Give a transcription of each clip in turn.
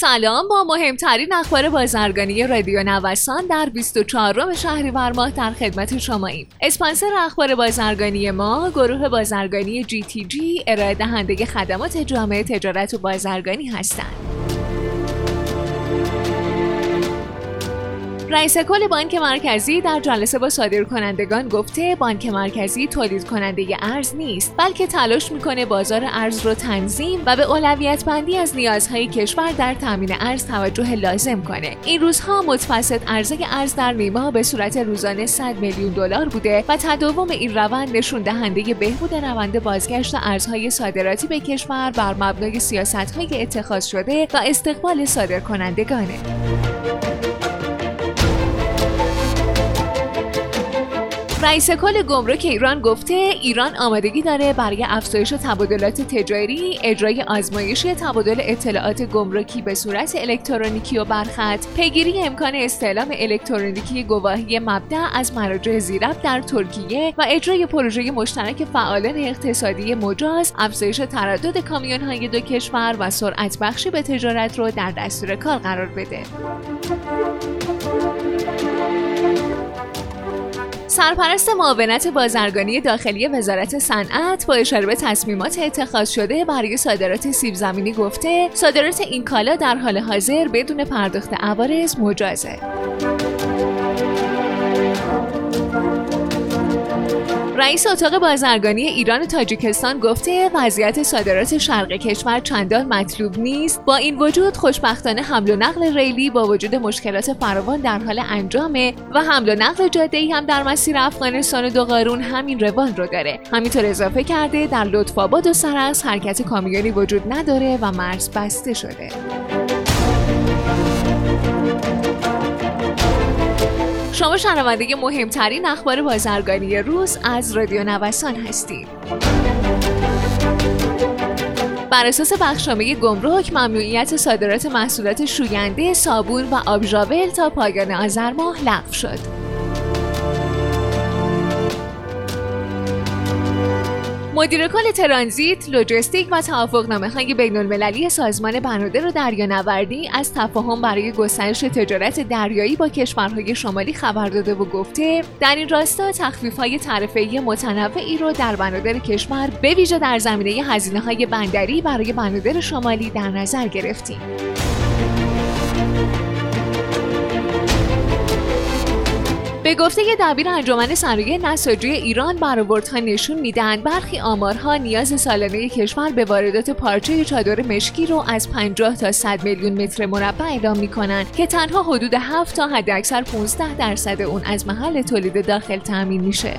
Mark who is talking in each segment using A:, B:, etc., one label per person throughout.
A: سلام با مهمترین اخبار بازرگانی رادیو نوسان در 24 شهریور ماه در خدمت شماییم. اسپانسر اخبار بازرگانی ما گروه بازرگانی جی تی جی ارائه دهنده خدمات جامعه تجارت و بازرگانی هستند. رئیس کل بانک مرکزی در جلسه با صادر کنندگان گفته بانک مرکزی تولید کننده ارز نیست بلکه تلاش می‌کنه بازار ارز رو تنظیم و به اولویت بندی از نیازهای کشور در تامین ارز توجه لازم کنه. این روزها متوسط عرضه ارز در نیما به صورت روزانه 100 میلیون دلار بوده و تداوم این روند نشون دهنده بهبود روند بازگشت ارزهای صادراتی به کشور بر مبنای سیاست‌های اتخاذ شده و استقبال صادرکنندگانه. رئیس کل گمرک ایران گفته ایران آمادگی داره برای افزایش تبادلات تجاری، اجرای آزمایشی تبادل اطلاعات گمرکی به صورت الکترونیکی و برخط، پیگیری امکان استعلام الکترونیکی گواهی مبدع از مراجع زیرب در ترکیه و اجرای پروژه مشترک فعالان اقتصادی مجاز، افزایش تردد کامیون های دو کشور و سرعت بخشی به تجارت رو در دستور کار قرار بده. سرپرست معاونت بازرگانی داخلی وزارت صنعت با اشاره به تصمیمات اتخاذ شده برای صادرات سیب زمینی گفته صادرات این کالا در حال حاضر بدون پرداخت عوارض مجازه. رئیس اتاق بازرگانی ایران و تاجیکستان گفته وضعیت صادرات شرق کشور چندان مطلوب نیست. با این وجود خوشبختانه حمل و نقل ریلی با وجود مشکلات فراوان در حال انجامه و حمل و نقل جاده هم در مسیر افغانستان و دوقارون همین روال رو داره. همینطور اضافه کرده در لطف آباد و سرس حرکت کامیونی وجود نداره و مرز بسته شده. شما شنونده مهمترین اخبار بازرگانی روز از رادیو نوسان هستید. بر اساس بخشنامه گمرک ممنوعیت صادرات محصولات شوینده، صابون و آبژاول تا پایان آذر ماه لغو شد. مدیر کل ترانزیت، لوجستیک و توافقنامه های بین المللی سازمان بنادر دریانوردی از تفاهم برای گسترش تجارت دریایی با کشورهای شمالی خبر داده و گفته در این راستا تخفیف های تعرفه متنوعی رو در بنادر کشور به ویژه در زمینه هزینه های بندری برای بنادر شمالی در نظر گرفتیم. به گفته دبیر انجمن صنایع نساجی ایران برآوردها نشون می‌دهند برخی آمارها نیاز سالانه کشور به واردات پارچه چادر مشکی رو از 50 تا 100 میلیون متر مربع اعلام می‌کنند که تنها حدود 7 تا حداکثر 15 درصد اون از محل تولید داخل تامین میشه.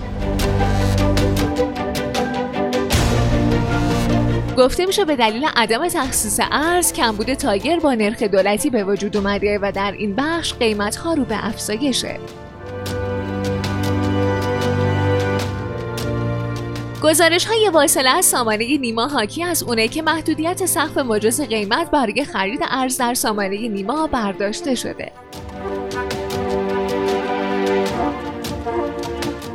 A: گفته میشه به دلیل عدم تخصیص ارز کمبود تایر با نرخ دولتی به وجود اومده و در این بخش قیمت ها رو به افزایشه. گزارش های واصله از سامانه نیما حاکی از اونه که محدودیت سقف مجاز قیمت برای خرید ارز در سامانه نیما برداشته شده.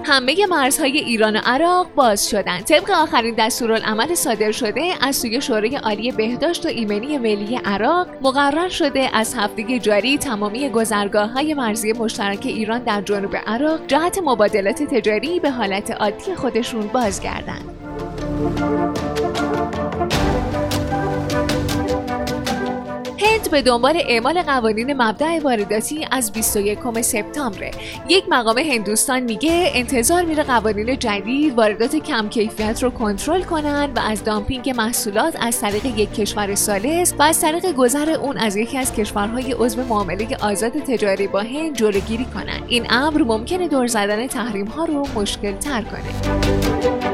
A: همه مرزهای ایران و عراق باز شدند. طبق آخرین دستورالعمل صادر شده از سوی شورای عالی بهداشت و ایمنی ملی عراق مقرر شده از هفته جاری تمامی گذرگاه های مرزی مشترک ایران در جنوب عراق جهت مبادلات تجاری به حالت عادی خودشون بازگردند. هند به دنبال اعمال قوانین مبدع وارداتی از 21 سپتامبر یک مقام هندوستان میگه انتظار میره قوانین جدید واردات کم کیفیت رو کنترل کنند و از دامپینگ محصولات از طریق یک کشور سالس و از طریق گذر اون از یکی از کشورهای عضو معامله آزاد تجاری با هند جلوگیری کنند این امر ممکنه دور زدن تحریم ها رو مشکل تر کنه.